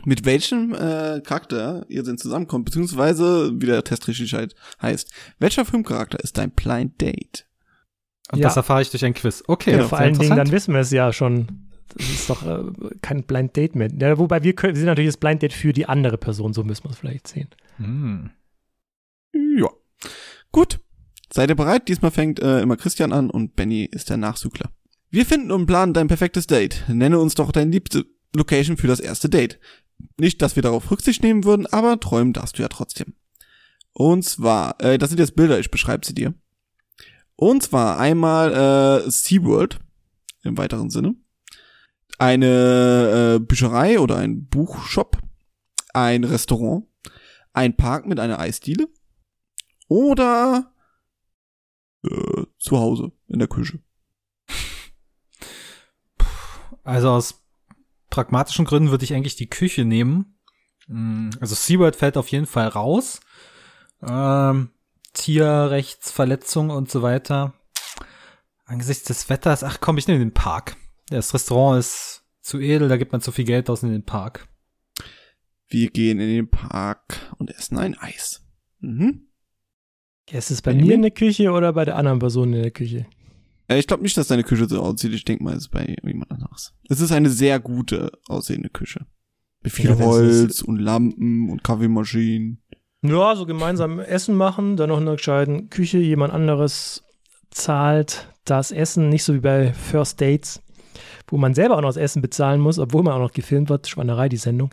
[SPEAKER 3] mit welchem äh, Charakter ihr denn zusammenkommt, beziehungsweise, wie der Test richtig halt heißt, welcher Filmcharakter ist dein Blind Date?
[SPEAKER 1] Und
[SPEAKER 4] Ja.
[SPEAKER 1] das erfahre ich durch ein Quiz. Okay,
[SPEAKER 3] Genau,
[SPEAKER 1] sehr
[SPEAKER 4] Vor allen Dingen, dann wissen wir es ja schon. Das ist doch äh, kein Blind Date mehr. Ja, wobei wir, können, wir sind natürlich das Blind Date für die andere Person, so müssen wir es vielleicht sehen.
[SPEAKER 1] Hm.
[SPEAKER 3] Ja. Gut. Seid ihr bereit? Diesmal fängt äh, immer Christian an und Benny ist der Nachsugler. Wir finden und planen dein perfektes Date. Nenne uns doch deine liebste Location für das erste Date. Nicht, dass wir darauf Rücksicht nehmen würden, aber träumen darfst du ja trotzdem. Und zwar, äh, das sind jetzt Bilder, ich beschreibe sie dir. Und zwar einmal äh, SeaWorld im weiteren Sinne. Eine äh, Bücherei oder ein Buchshop. Ein Restaurant. Ein Park mit einer Eisdiele. Oder äh, zu Hause in der Küche.
[SPEAKER 1] Also aus pragmatischen Gründen würde ich eigentlich die Küche nehmen. Hm, Also SeaWorld fällt auf jeden Fall raus. Ähm, Tierrechtsverletzung und so weiter. Angesichts des Wetters, ach komm, ich nehme den Park. Das Restaurant ist zu edel, da gibt man zu viel Geld aus in den Park.
[SPEAKER 3] Wir gehen in den Park und essen ein Eis. Mhm.
[SPEAKER 4] Ist es bei
[SPEAKER 3] Benjamin?
[SPEAKER 4] mir in der Küche oder bei der anderen Person in der Küche?
[SPEAKER 3] Äh, ich glaube nicht, dass deine Küche so aussieht. Ich denke mal, es ist bei jemand anders. Es ist eine sehr gute aussehende Küche. Mit viel
[SPEAKER 4] Ja,
[SPEAKER 3] Holz und Lampen und Kaffeemaschinen.
[SPEAKER 4] Ja, so gemeinsam Essen machen, dann noch in der gescheiten Küche jemand anderes zahlt das Essen, nicht so wie bei First Dates, wo man selber auch noch das Essen bezahlen muss, obwohl man auch noch gefilmt wird, Schwannerei, die Sendung,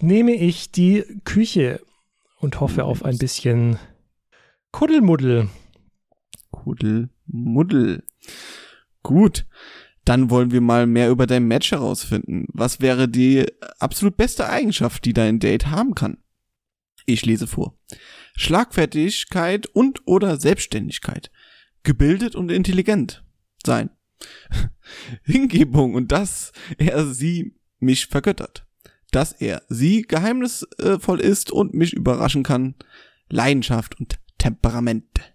[SPEAKER 4] nehme ich die Küche und hoffe auf ein bisschen Kuddelmuddel.
[SPEAKER 3] Kuddelmuddel. Gut. Dann wollen wir mal mehr über dein Match herausfinden. Was wäre die absolut beste Eigenschaft, die dein Date haben kann? Ich lese vor. Schlagfertigkeit und oder Selbstständigkeit. Gebildet und intelligent sein. Hingebung und dass er sie mich vergöttert. Dass er sie geheimnisvoll ist und mich überraschen kann. Leidenschaft und Temperament.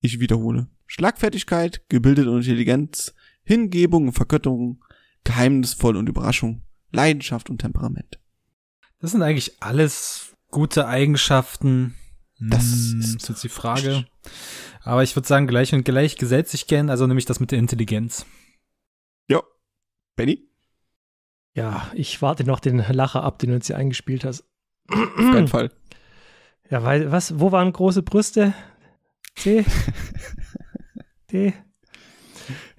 [SPEAKER 3] Ich wiederhole. Schlagfertigkeit, gebildet und Intelligenz, Hingebung und Vergötterung, geheimnisvoll und Überraschung, Leidenschaft und Temperament.
[SPEAKER 1] Das sind eigentlich alles gute Eigenschaften.
[SPEAKER 3] Das
[SPEAKER 1] Hm,
[SPEAKER 3] ist
[SPEAKER 1] jetzt die Frage. Aber ich würde sagen, gleich und gleich gesellt sich gern, also nämlich das mit der Intelligenz.
[SPEAKER 3] Ja. Benny?
[SPEAKER 4] Ja, ich warte noch den Lacher ab, den du jetzt hier eingespielt hast.
[SPEAKER 3] Auf keinen Fall.
[SPEAKER 4] Ja, weil, was, wo waren große Brüste? C? D?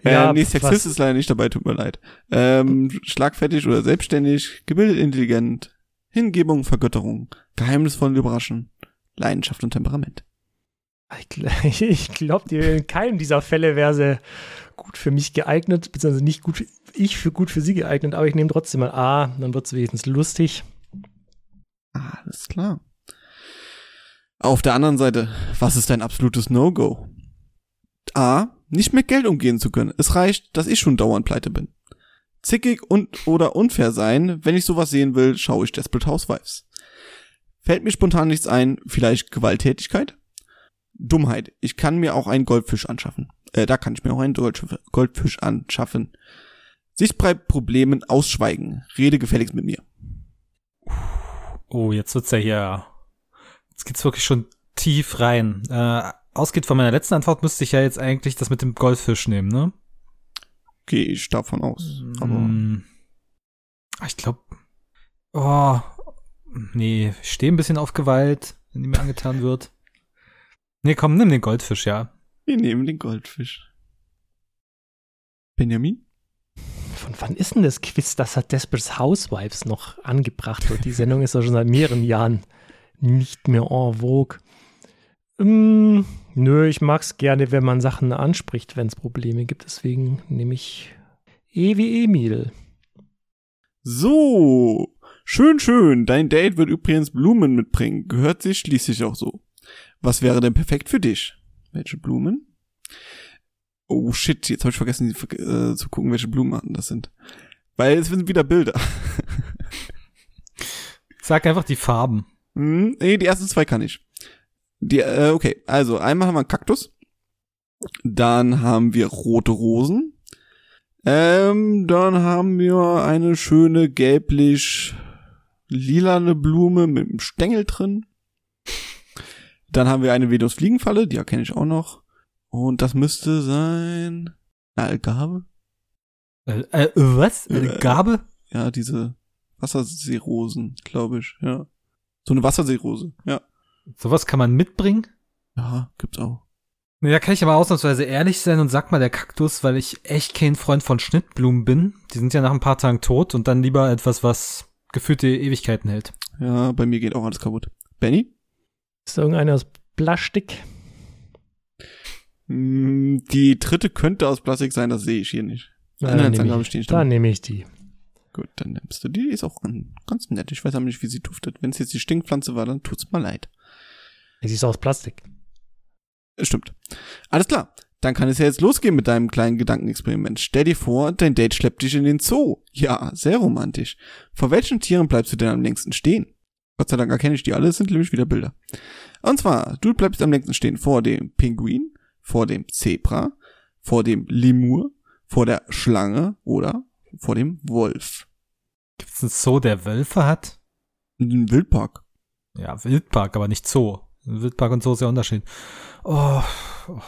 [SPEAKER 3] äh, nee, Sexist ist leider nicht dabei, tut mir leid. Ähm, schlagfertig oder selbstständig, gebildet, intelligent, Hingebung, Vergötterung, geheimnisvoll und überraschen, Leidenschaft und Temperament.
[SPEAKER 4] Ich, ich glaube, in keinem dieser Fälle wäre sie gut für mich geeignet, beziehungsweise nicht gut, für, ich für gut für sie geeignet, aber ich nehme trotzdem mal A, dann wird es wenigstens lustig.
[SPEAKER 3] Alles klar. Auf der anderen Seite, was ist dein absolutes No-Go? A. Nicht mit Geld umgehen zu können. Es reicht, dass ich schon dauernd pleite bin. Zickig und oder unfair sein. Wenn ich sowas sehen will, schaue ich Desperate Housewives. Fällt mir spontan nichts ein, vielleicht Gewalttätigkeit? Dummheit. Ich kann mir auch einen Goldfisch anschaffen. Äh, da kann ich mir auch einen Goldfisch anschaffen. Sich bei Problemen ausschweigen. Rede gefälligst mit mir.
[SPEAKER 1] Oh, jetzt wird's ja hier. Jetzt geht's wirklich schon tief rein. Äh, ausgeht von meiner letzten Antwort müsste ich ja jetzt eigentlich das mit dem Goldfisch nehmen, ne?
[SPEAKER 3] Gehe ich davon aus. Aber
[SPEAKER 1] Mm. Ah, Ich glaube. Oh. Nee, ich stehe ein bisschen auf Gewalt, wenn die mir angetan wird. Nee, komm, nimm den Goldfisch, ja.
[SPEAKER 3] wir nehmen den Goldfisch. Benjamin?
[SPEAKER 4] Von wann ist denn das Quiz, das hat Desperate Housewives noch angebracht wird? Die Sendung ist ja schon seit mehreren Jahren nicht mehr en vogue. Ähm, nö, ich mag's gerne, wenn man Sachen anspricht, wenn es Probleme gibt. Deswegen nehme ich E wie Emil.
[SPEAKER 3] So, schön, schön. Dein Date wird übrigens Blumen mitbringen. Gehört sich schließlich auch so. Was wäre denn perfekt für dich? Welche Blumen? Oh shit, jetzt habe ich vergessen äh, zu gucken, welche Blumenarten das sind. Weil es sind wieder Bilder.
[SPEAKER 1] Sag einfach die Farben.
[SPEAKER 3] Hm, nee, die ersten zwei kann ich. Die, äh, okay, also einmal haben wir einen Kaktus. Dann haben wir rote Rosen. Ähm, dann haben wir eine schöne gelblich lilane Blume mit einem Stängel drin. Dann haben wir eine Venusfliegenfalle, die erkenne ich auch noch. Und das müsste sein eine Algarve.
[SPEAKER 1] Äh, äh, was? Eine
[SPEAKER 3] Äh.
[SPEAKER 1] Gabe?
[SPEAKER 3] Ja, diese Wasserseerosen, glaube ich, ja. So eine Wasserseerose, ja.
[SPEAKER 1] Sowas kann man mitbringen?
[SPEAKER 3] Ja, gibt's auch.
[SPEAKER 1] Nee, da kann ich aber ausnahmsweise ehrlich sein und sag mal der Kaktus, weil ich echt kein Freund von Schnittblumen bin. Die sind ja nach ein paar Tagen tot und dann lieber etwas, was gefühlte Ewigkeiten hält.
[SPEAKER 3] Ja, bei mir geht auch alles kaputt. Benny?
[SPEAKER 4] Ist da irgendeiner aus Plastik?
[SPEAKER 3] Mm, Die dritte könnte aus Plastik sein, das sehe ich hier nicht. Nein,
[SPEAKER 4] dann
[SPEAKER 3] nein,
[SPEAKER 4] nehme ich, dann nehme ich die.
[SPEAKER 3] Gut, dann nimmst du die. Die ist auch ganz- nett. Ich weiß aber nicht, wie sie duftet. Wenn es jetzt die Stinkpflanze war, dann tut's mir leid.
[SPEAKER 4] Sie ist aus Plastik.
[SPEAKER 3] Stimmt. Alles klar. Dann kann es ja jetzt losgehen mit deinem kleinen Gedankenexperiment. Stell dir vor, dein Date schleppt dich in den Zoo. Ja, sehr romantisch. Vor welchen Tieren bleibst du denn am längsten stehen? Gott sei Dank erkenne ich die alle, es sind nämlich wieder Bilder. Und zwar, du bleibst am längsten stehen vor dem Pinguin, vor dem Zebra, vor dem Lemur, vor der Schlange oder vor dem Wolf.
[SPEAKER 1] Gibt's einen Zoo, der Wölfe hat?
[SPEAKER 3] Ein Wildpark.
[SPEAKER 1] Ja, Wildpark, aber nicht Zoo. Wildpark und Zoo ist ja Unterschied. Oh, oh,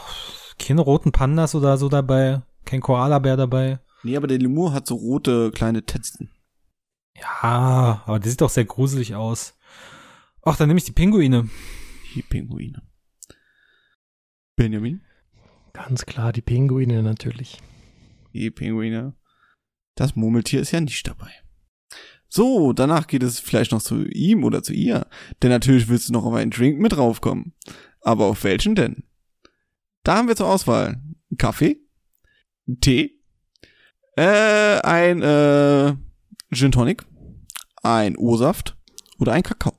[SPEAKER 1] keine roten Pandas oder so dabei. Kein Koalabär dabei.
[SPEAKER 3] Nee, aber der Lemur hat so rote kleine Tetzen.
[SPEAKER 1] Ja, aber der sieht doch sehr gruselig aus. Ach, dann nehme ich die Pinguine.
[SPEAKER 3] Die Pinguine. Benjamin?
[SPEAKER 4] Ganz klar, die Pinguine natürlich.
[SPEAKER 3] Die Pinguine. Das Murmeltier ist ja nicht dabei. So, danach geht es vielleicht noch zu ihm oder zu ihr. Denn natürlich willst du noch auf einen Drink mit draufkommen. Aber auf welchen denn? Da haben wir zur Auswahl Kaffee, Tee, äh, ein äh, Gin Tonic, ein O-Saft oder ein Kakao.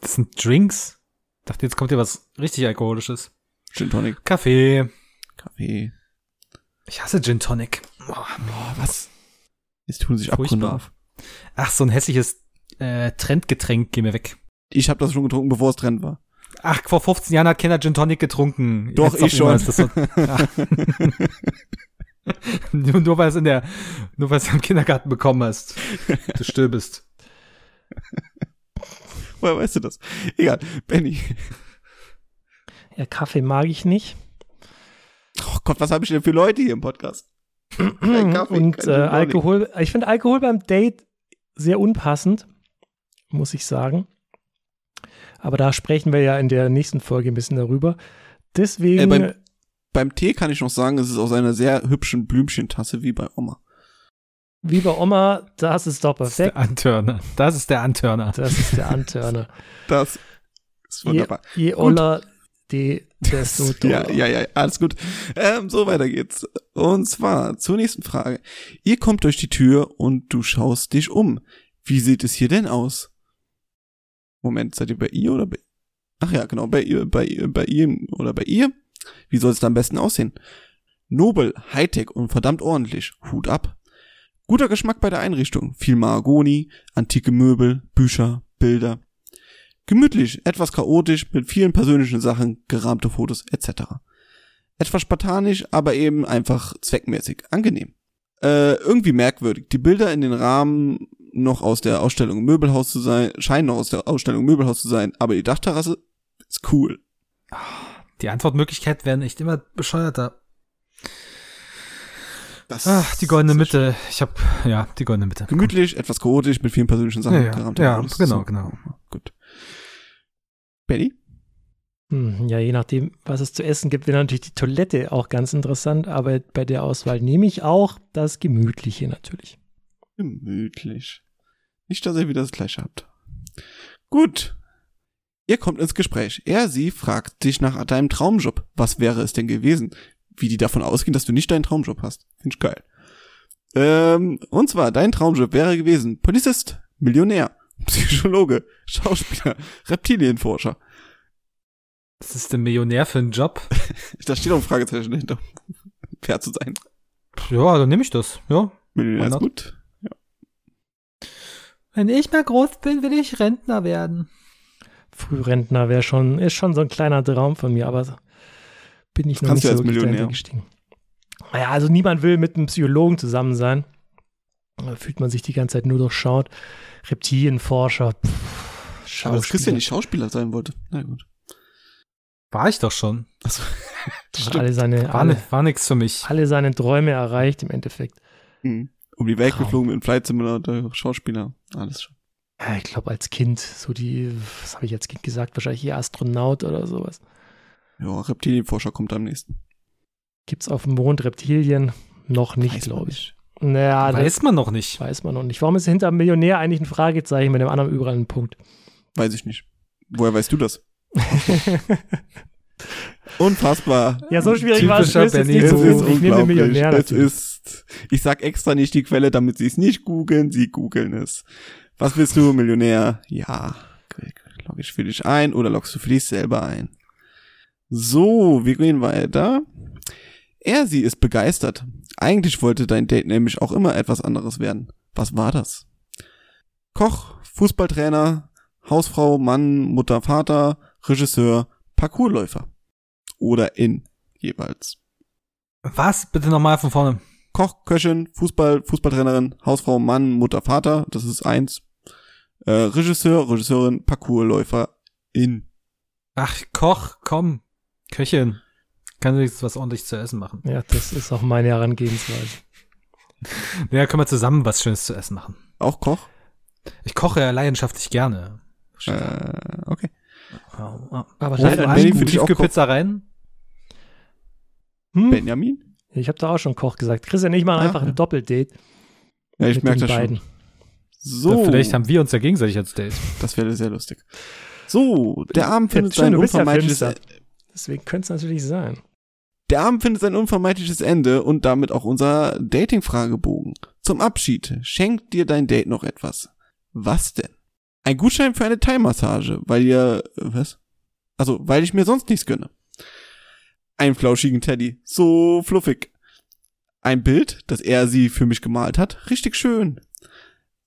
[SPEAKER 1] Das sind Drinks. Ich dachte, jetzt kommt hier was richtig Alkoholisches.
[SPEAKER 3] Gin Tonic,
[SPEAKER 1] Kaffee.
[SPEAKER 3] Kaffee.
[SPEAKER 1] Ich hasse Gin Tonic. Oh,
[SPEAKER 3] Boah, was? Jetzt tun sich Abgründe
[SPEAKER 1] Furchtbar.
[SPEAKER 3] auf.
[SPEAKER 1] Ach, so ein hässliches äh, Trendgetränk, geh mir weg.
[SPEAKER 3] Ich habe das schon getrunken, bevor es Trend war.
[SPEAKER 1] Ach, vor 15 Jahren hat keiner Gin Tonic getrunken.
[SPEAKER 3] Doch,
[SPEAKER 1] Jetzt
[SPEAKER 3] ich schon.
[SPEAKER 1] ist Das so, ja. nur, nur weil es in der, nur weil es im Kindergarten bekommen hast. Du stirbst.
[SPEAKER 3] Woher weißt du das? Egal. Benny.
[SPEAKER 4] Ja, Kaffee mag ich nicht.
[SPEAKER 3] Oh Gott, was habe ich denn für Leute hier im Podcast? Kaffee,
[SPEAKER 4] Und äh. Alkohol, ich finde Alkohol beim Date sehr unpassend, muss ich sagen. Aber da sprechen wir ja in der nächsten Folge ein bisschen darüber. Deswegen,
[SPEAKER 3] Äh, beim- Beim Tee kann ich noch sagen, es ist aus einer sehr hübschen Blümchentasse wie bei Oma.
[SPEAKER 4] wie bei Oma, das ist doch
[SPEAKER 1] Das ist
[SPEAKER 4] perfekt.
[SPEAKER 1] der Antörner. Das ist der Antörner.
[SPEAKER 4] Das ist der Antörner.
[SPEAKER 3] Das ist
[SPEAKER 4] je,
[SPEAKER 3] wunderbar.
[SPEAKER 4] je
[SPEAKER 3] Gut.
[SPEAKER 4] oller, die, desto
[SPEAKER 3] Ja, ja, ja, alles gut. Ähm, so weiter geht's. Und zwar zur nächsten Frage. Ihr kommt durch die Tür und du schaust dich um. Wie sieht es hier denn aus? Moment, seid ihr bei ihr oder bei Ach ja, genau, bei ihr, bei ihr, bei ihm oder bei ihr. Wie soll es da am besten aussehen? Nobel, Hightech und verdammt ordentlich. Hut ab. Guter Geschmack bei der Einrichtung. Viel Mahagoni, antike Möbel, Bücher, Bilder. Gemütlich, etwas chaotisch, mit vielen persönlichen Sachen, gerahmte Fotos etc. Etwas spartanisch, aber eben einfach zweckmäßig, angenehm. Äh, irgendwie merkwürdig. Die Bilder in den Rahmen noch aus der Ausstellung Möbelhaus zu sein, scheinen noch aus der Ausstellung Möbelhaus zu sein, aber die Dachterrasse ist cool.
[SPEAKER 1] Die Antwortmöglichkeiten werden echt immer bescheuerter.
[SPEAKER 3] Das
[SPEAKER 1] Ach, die goldene Mitte. Ich hab, ja, die goldene Mitte.
[SPEAKER 3] Gemütlich, etwas chaotisch, mit vielen persönlichen Sachen,
[SPEAKER 1] Ja, ja. Ja, genau, genau.
[SPEAKER 3] Gut. Betty?
[SPEAKER 4] Hm, ja, je nachdem, was es zu essen gibt, wäre natürlich die Toilette auch ganz interessant, aber bei der Auswahl nehme ich auch das Gemütliche natürlich.
[SPEAKER 3] Gemütlich. Nicht, dass ihr wieder das gleiche habt. Gut. Ihr kommt ins Gespräch. Er, sie fragt dich nach deinem Traumjob. Was wäre es denn gewesen? Wie die davon ausgehen, dass du nicht deinen Traumjob hast. Finde ich geil. Ähm, und zwar, dein Traumjob wäre gewesen Polizist, Millionär, Psychologe, Schauspieler, Reptilienforscher.
[SPEAKER 1] Was ist denn Millionär für einen Job?
[SPEAKER 3] Da steht auch ein Fragezeichen dahinter. Fair zu sein.
[SPEAKER 1] Ja, dann nehme ich das. Ja.
[SPEAKER 3] Millionär ist gut.
[SPEAKER 1] Wenn ich mal groß bin, will ich Rentner werden.
[SPEAKER 4] Frührentner wäre schon, ist schon so ein kleiner Traum von mir, aber bin ich noch
[SPEAKER 3] kannst
[SPEAKER 4] nicht
[SPEAKER 3] du
[SPEAKER 4] so
[SPEAKER 3] Millionär.
[SPEAKER 4] gestiegen. Naja, also niemand will mit einem Psychologen zusammen sein. Da fühlt man sich die ganze Zeit nur durchschaut. Reptilienforscher, pff,
[SPEAKER 3] Aber das Christian
[SPEAKER 4] Schauspieler.
[SPEAKER 3] nicht Schauspieler sein wollte. Na gut.
[SPEAKER 1] War ich doch schon.
[SPEAKER 3] Also,
[SPEAKER 4] Hat alle seine,
[SPEAKER 1] War,
[SPEAKER 4] alle,
[SPEAKER 1] ne, war nix für mich.
[SPEAKER 4] alle seine Träume erreicht im Endeffekt.
[SPEAKER 3] Mhm. Um die Welt
[SPEAKER 4] Traum.
[SPEAKER 3] geflogen mit dem Flight Simulator, Schauspieler, alles schon.
[SPEAKER 4] Ja, ich glaube, als Kind, so die, was habe ich als Kind gesagt, wahrscheinlich eher Astronaut oder sowas.
[SPEAKER 3] Ja, Reptilienforscher kommt am nächsten.
[SPEAKER 4] Gibt's auf dem Mond Reptilien? Noch nicht, glaube ich.
[SPEAKER 3] nicht.
[SPEAKER 4] Naja, das
[SPEAKER 1] Weiß man noch nicht.
[SPEAKER 4] weiß man noch nicht. Warum ist hinter dem Millionär eigentlich ein Fragezeichen, mit dem anderen überall ein Punkt?
[SPEAKER 3] Weiß ich nicht. Woher weißt du das? Unfassbar.
[SPEAKER 4] ja, so schwierig war es jetzt nicht
[SPEAKER 3] Es
[SPEAKER 4] zu wissen. Ich nehme. Millionär
[SPEAKER 3] Es ist, ich sag extra nicht die Quelle, damit sie es nicht googeln, sie googeln es. Was willst du, Millionär? Ja, logge ich für dich ein oder loggst du für dich selber ein? So, wir gehen weiter. Er, sie ist begeistert. Eigentlich wollte dein Date nämlich auch immer etwas anderes werden. Was war das? Koch, Fußballtrainer, Hausfrau, Mann, Mutter, Vater, Regisseur, Parkourläufer. Oder in jeweils.
[SPEAKER 1] Was? Bitte nochmal von vorne.
[SPEAKER 3] Koch, Köchin, Fußball, Fußballtrainerin, Hausfrau, Mann, Mutter, Vater, das ist eins. Äh, Regisseur, Regisseurin, Parkourläufer, in.
[SPEAKER 1] Ach, Koch, komm. Köchin. Kann wenigstens was ordentlich zu essen machen.
[SPEAKER 4] Ja, das ist auch meine Herangehensweise.
[SPEAKER 1] Ja, können wir zusammen was Schönes zu essen machen.
[SPEAKER 3] Auch Koch?
[SPEAKER 1] Ich koche ja leidenschaftlich gerne.
[SPEAKER 3] Äh, okay.
[SPEAKER 1] Aber
[SPEAKER 4] Aber
[SPEAKER 3] Oh,
[SPEAKER 4] leider
[SPEAKER 3] Benny für
[SPEAKER 1] Tiefkühlpizza rein?
[SPEAKER 4] Hm?
[SPEAKER 3] Benjamin?
[SPEAKER 4] Ich habe da auch schon Koch gesagt. Christian, ich mache
[SPEAKER 3] Ah,
[SPEAKER 4] einfach
[SPEAKER 3] ja.
[SPEAKER 4] ein Doppeldate
[SPEAKER 3] Ja, ich merke das
[SPEAKER 4] beiden.
[SPEAKER 3] schon. So,
[SPEAKER 1] Vielleicht haben wir uns ja gegenseitig als Date.
[SPEAKER 3] das wäre sehr lustig. So, der Abend
[SPEAKER 4] Ja,
[SPEAKER 3] findet sein
[SPEAKER 4] ja
[SPEAKER 3] unvermeidliches
[SPEAKER 4] Filmstar. Deswegen könnte es natürlich sein.
[SPEAKER 3] Der Abend findet sein unvermeidliches Ende und damit auch unser Dating-Fragebogen. Zum Abschied schenkt dir dein Date noch etwas. Was denn? Ein Gutschein für eine Thai-Massage, weil ihr, was? Also, weil ich mir sonst nichts gönne. Einen flauschigen Teddy, so fluffig. Ein Bild, das er sie für mich gemalt hat, richtig schön.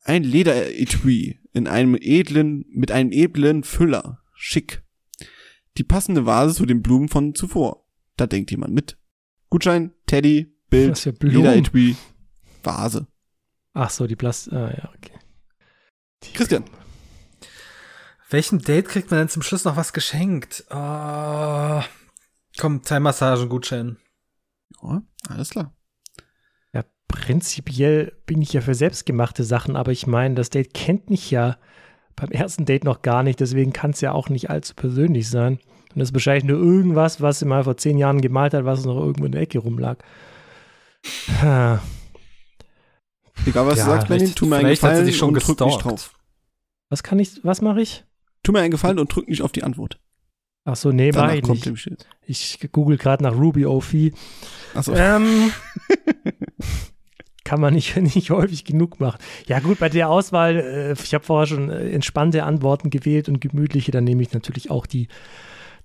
[SPEAKER 3] Ein Lederetui in einem edlen, mit einem edlen Füller, schick. Die passende Vase zu den Blumen von zuvor. Da denkt jemand mit. Gutschein, Teddy, Bild,
[SPEAKER 4] Blumen.
[SPEAKER 3] Lederetui, Vase.
[SPEAKER 4] Ach so, die Plast... Ah, ja, okay. Die-
[SPEAKER 3] Christian.
[SPEAKER 1] Welchem Date kriegt man denn zum Schluss noch was geschenkt? Ah, komm, Thai-Massagen-Gutschein.
[SPEAKER 3] Ja, alles klar.
[SPEAKER 4] Ja, prinzipiell bin ich ja für selbstgemachte Sachen, aber ich meine, das Date kennt mich ja beim ersten Date noch gar nicht, deswegen kann es ja auch nicht allzu persönlich sein. Und das ist wahrscheinlich nur irgendwas, was sie mal vor zehn Jahren gemalt hat, was noch irgendwo in der Ecke rumlag. Ha.
[SPEAKER 3] Egal was
[SPEAKER 1] Ja,
[SPEAKER 3] du sagst, Benny,
[SPEAKER 1] vielleicht-
[SPEAKER 3] tu mir einen
[SPEAKER 1] vielleicht hat sie
[SPEAKER 3] Gefallen
[SPEAKER 1] dich schon
[SPEAKER 3] und drück nicht
[SPEAKER 1] gestalkt.
[SPEAKER 3] drauf.
[SPEAKER 4] Was kann ich, was mache ich?
[SPEAKER 3] Tu mir einen Gefallen und drück nicht auf die Antwort.
[SPEAKER 4] Ach so, nee, mach
[SPEAKER 3] Danach
[SPEAKER 4] ich
[SPEAKER 3] kommt
[SPEAKER 4] nicht. Ich google gerade nach Ruby OFI.
[SPEAKER 3] Achso.
[SPEAKER 4] Ähm, kann man nicht, nicht häufig genug machen. Ja gut, bei der Auswahl, äh, ich habe vorher schon äh, entspannte Antworten gewählt und gemütliche, dann nehme ich natürlich auch die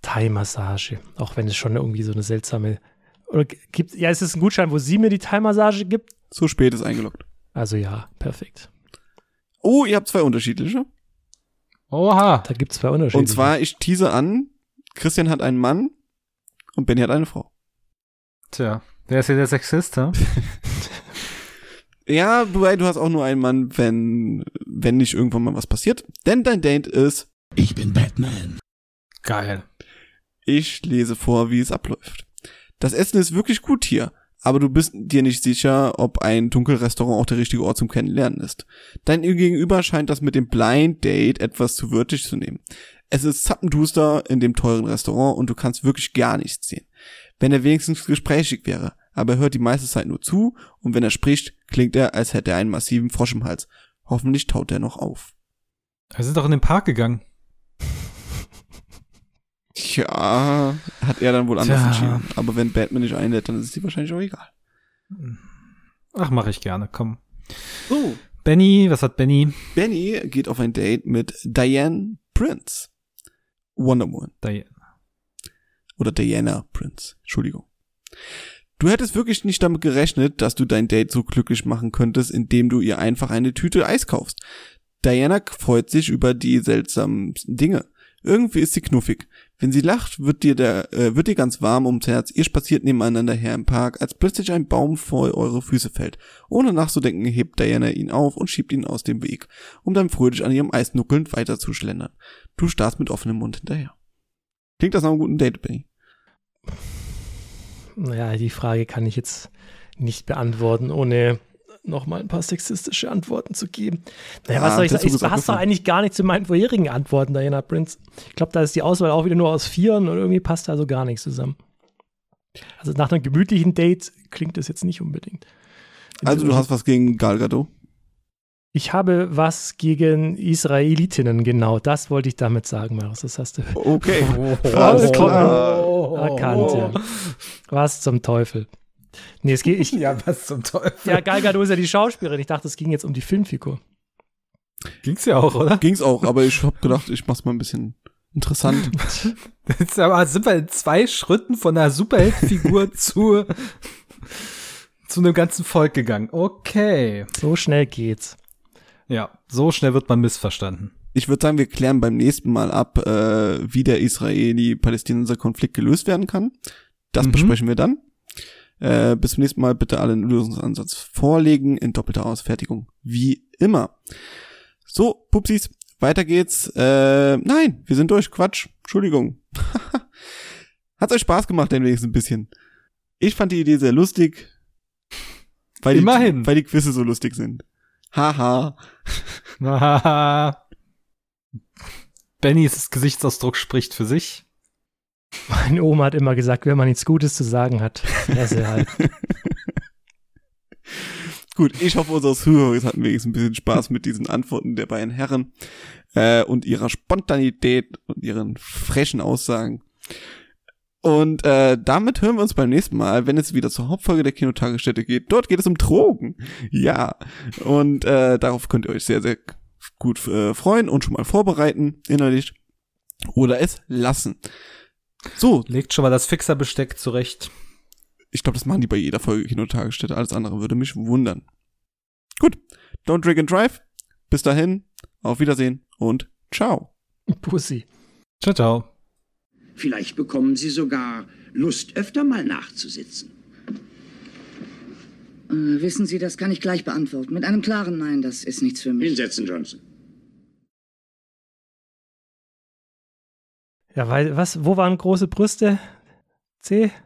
[SPEAKER 4] Thai-Massage. Auch wenn es schon irgendwie so eine seltsame, oder gibt, ja, es ist ein Gutschein, wo sie mir die Thai-Massage gibt.
[SPEAKER 3] So spät ist eingeloggt.
[SPEAKER 4] Also ja, perfekt.
[SPEAKER 3] Oh, ihr habt zwei unterschiedliche.
[SPEAKER 1] Oha.
[SPEAKER 4] Da gibt es zwei Unterschiede.
[SPEAKER 3] Und zwar, ich tease an, Christian hat einen Mann und Benny hat eine Frau.
[SPEAKER 1] Tja, wer ist hier der Sexist, hä?
[SPEAKER 3] Ja, wobei du hast auch nur einen Mann, wenn, wenn nicht irgendwann mal was passiert. Denn dein Date ist,
[SPEAKER 6] Ich bin Batman.
[SPEAKER 1] Geil.
[SPEAKER 3] ich lese vor, wie es abläuft. Das Essen ist wirklich gut hier, aber du bist dir nicht sicher, ob ein Dunkelrestaurant auch der richtige Ort zum Kennenlernen ist. Dein Gegenüber scheint das mit dem Blind Date etwas zu wörtlich zu nehmen. Es ist zappenduster in dem teuren Restaurant und du kannst wirklich gar nichts sehen. Wenn er wenigstens gesprächig wäre, aber er hört die meiste Zeit nur zu und wenn er spricht, klingt er, als hätte er einen massiven Frosch im Hals. Hoffentlich taut er noch auf.
[SPEAKER 1] Wir sind doch in den Park gegangen.
[SPEAKER 3] Tja, hat er dann wohl anders
[SPEAKER 1] Tja.
[SPEAKER 3] entschieden. Aber wenn Batman nicht einlädt, dann ist es dir wahrscheinlich auch egal.
[SPEAKER 1] Ach, mache ich gerne, komm.
[SPEAKER 3] So,
[SPEAKER 1] Benny, was hat Benny?
[SPEAKER 3] Benny geht auf ein Date mit Diane Prince. Wonder Woman.
[SPEAKER 1] Da,
[SPEAKER 3] Oder Diana Prince. Entschuldigung. Du hättest wirklich nicht damit gerechnet, dass du dein Date so glücklich machen könntest, indem du ihr einfach eine Tüte Eis kaufst. Diana freut sich über die seltsamen Dinge. Irgendwie ist sie knuffig. Wenn sie lacht, wird dir der, äh, wird dir ganz warm ums Herz. Ihr spaziert nebeneinander her im Park, als plötzlich ein Baum vor eure Füße fällt. Ohne nachzudenken hebt Diana ihn auf und schiebt ihn aus dem Weg, um dann fröhlich an ihrem Eis nuckelnd weiter zu schlendern. Du starrst mit offenem Mund hinterher. Klingt das nach einem guten Date, Benny?
[SPEAKER 4] Naja, die Frage kann ich jetzt nicht beantworten, ohne nochmal ein paar sexistische Antworten zu geben. Naja,
[SPEAKER 3] Ja,
[SPEAKER 4] was soll ich sagen?
[SPEAKER 3] Ist
[SPEAKER 4] passt doch eigentlich gar nicht zu meinen vorherigen Antworten, Diana Prince. Ich glaube, da ist die Auswahl auch wieder nur aus Vieren und irgendwie passt also gar nichts zusammen. Also nach einem gemütlichen Date klingt das jetzt nicht unbedingt.
[SPEAKER 3] Also du hast was gegen Gal Gadot?
[SPEAKER 4] Ich habe was gegen Israelitinnen, genau. Das wollte ich damit sagen, Marius. Das hast du
[SPEAKER 3] Okay.
[SPEAKER 1] Oh,
[SPEAKER 3] Alles klar.
[SPEAKER 4] erkannt. Ja. Was zum Teufel. Nee, es geht. Ich,
[SPEAKER 1] Ja, was zum Teufel.
[SPEAKER 4] ja, Gal Gadot ist ja die Schauspielerin. Ich dachte, es ging jetzt um die Filmfigur.
[SPEAKER 1] Ging's ja auch, oder?
[SPEAKER 3] Ging's auch, aber ich hab gedacht, ich mach's mal ein bisschen interessant.
[SPEAKER 1] Jetzt aber sind wir in zwei Schritten von einer Superheldenfigur zu, zu einem ganzen Volk gegangen. Okay.
[SPEAKER 4] So schnell geht's.
[SPEAKER 1] Ja, so schnell wird man missverstanden.
[SPEAKER 3] Ich würde sagen, wir klären beim nächsten Mal ab, äh, wie der Israeli-Palästinenser-Konflikt gelöst werden kann. Das
[SPEAKER 1] Mhm.
[SPEAKER 3] besprechen wir dann. Äh, bis zum nächsten Mal bitte alle einen Lösungsansatz vorlegen in doppelter Ausfertigung. Wie immer. So, Pupsis, weiter geht's. Äh, nein, wir sind durch. Quatsch. Entschuldigung. Hat's euch Spaß gemacht, denn wenigstens ein bisschen. Ich fand die Idee sehr lustig. Weil
[SPEAKER 1] Immerhin.
[SPEAKER 3] Die, weil die Quizze so lustig sind. Haha.
[SPEAKER 1] Haha. Bennys Gesichtsausdruck spricht für sich.
[SPEAKER 4] Meine Oma hat immer gesagt, wenn man nichts Gutes zu sagen hat, Fresse halt.
[SPEAKER 3] Gut, ich hoffe, unsere Zuhörer hatten wenigstens ein bisschen Spaß mit diesen Antworten der beiden Herren äh, und ihrer Spontanität und ihren frechen Aussagen. Und äh, damit hören wir uns beim nächsten Mal, wenn es wieder zur Hauptfolge der Kinotagesstätte geht. Dort geht es um Drogen. Ja. Und äh, darauf könnt ihr euch sehr, sehr gut äh, freuen und schon mal vorbereiten innerlich. Oder es lassen. So,
[SPEAKER 1] Legt schon mal das Fixerbesteck zurecht.
[SPEAKER 3] ich glaube, das machen die bei jeder Folge Kinotagesstätte. Alles andere würde mich wundern. Gut, don't drink and drive. Bis dahin, auf Wiedersehen und ciao.
[SPEAKER 4] Pussy.
[SPEAKER 1] Ciao, ciao.
[SPEAKER 7] Vielleicht bekommen Sie sogar Lust, öfter mal nachzusitzen.
[SPEAKER 8] Äh, wissen Sie, das kann ich gleich beantworten. Mit einem klaren Nein, das ist nichts für mich.
[SPEAKER 7] Hinsetzen, Johnson.
[SPEAKER 4] Ja, weil, was, wo waren große Brüste? C?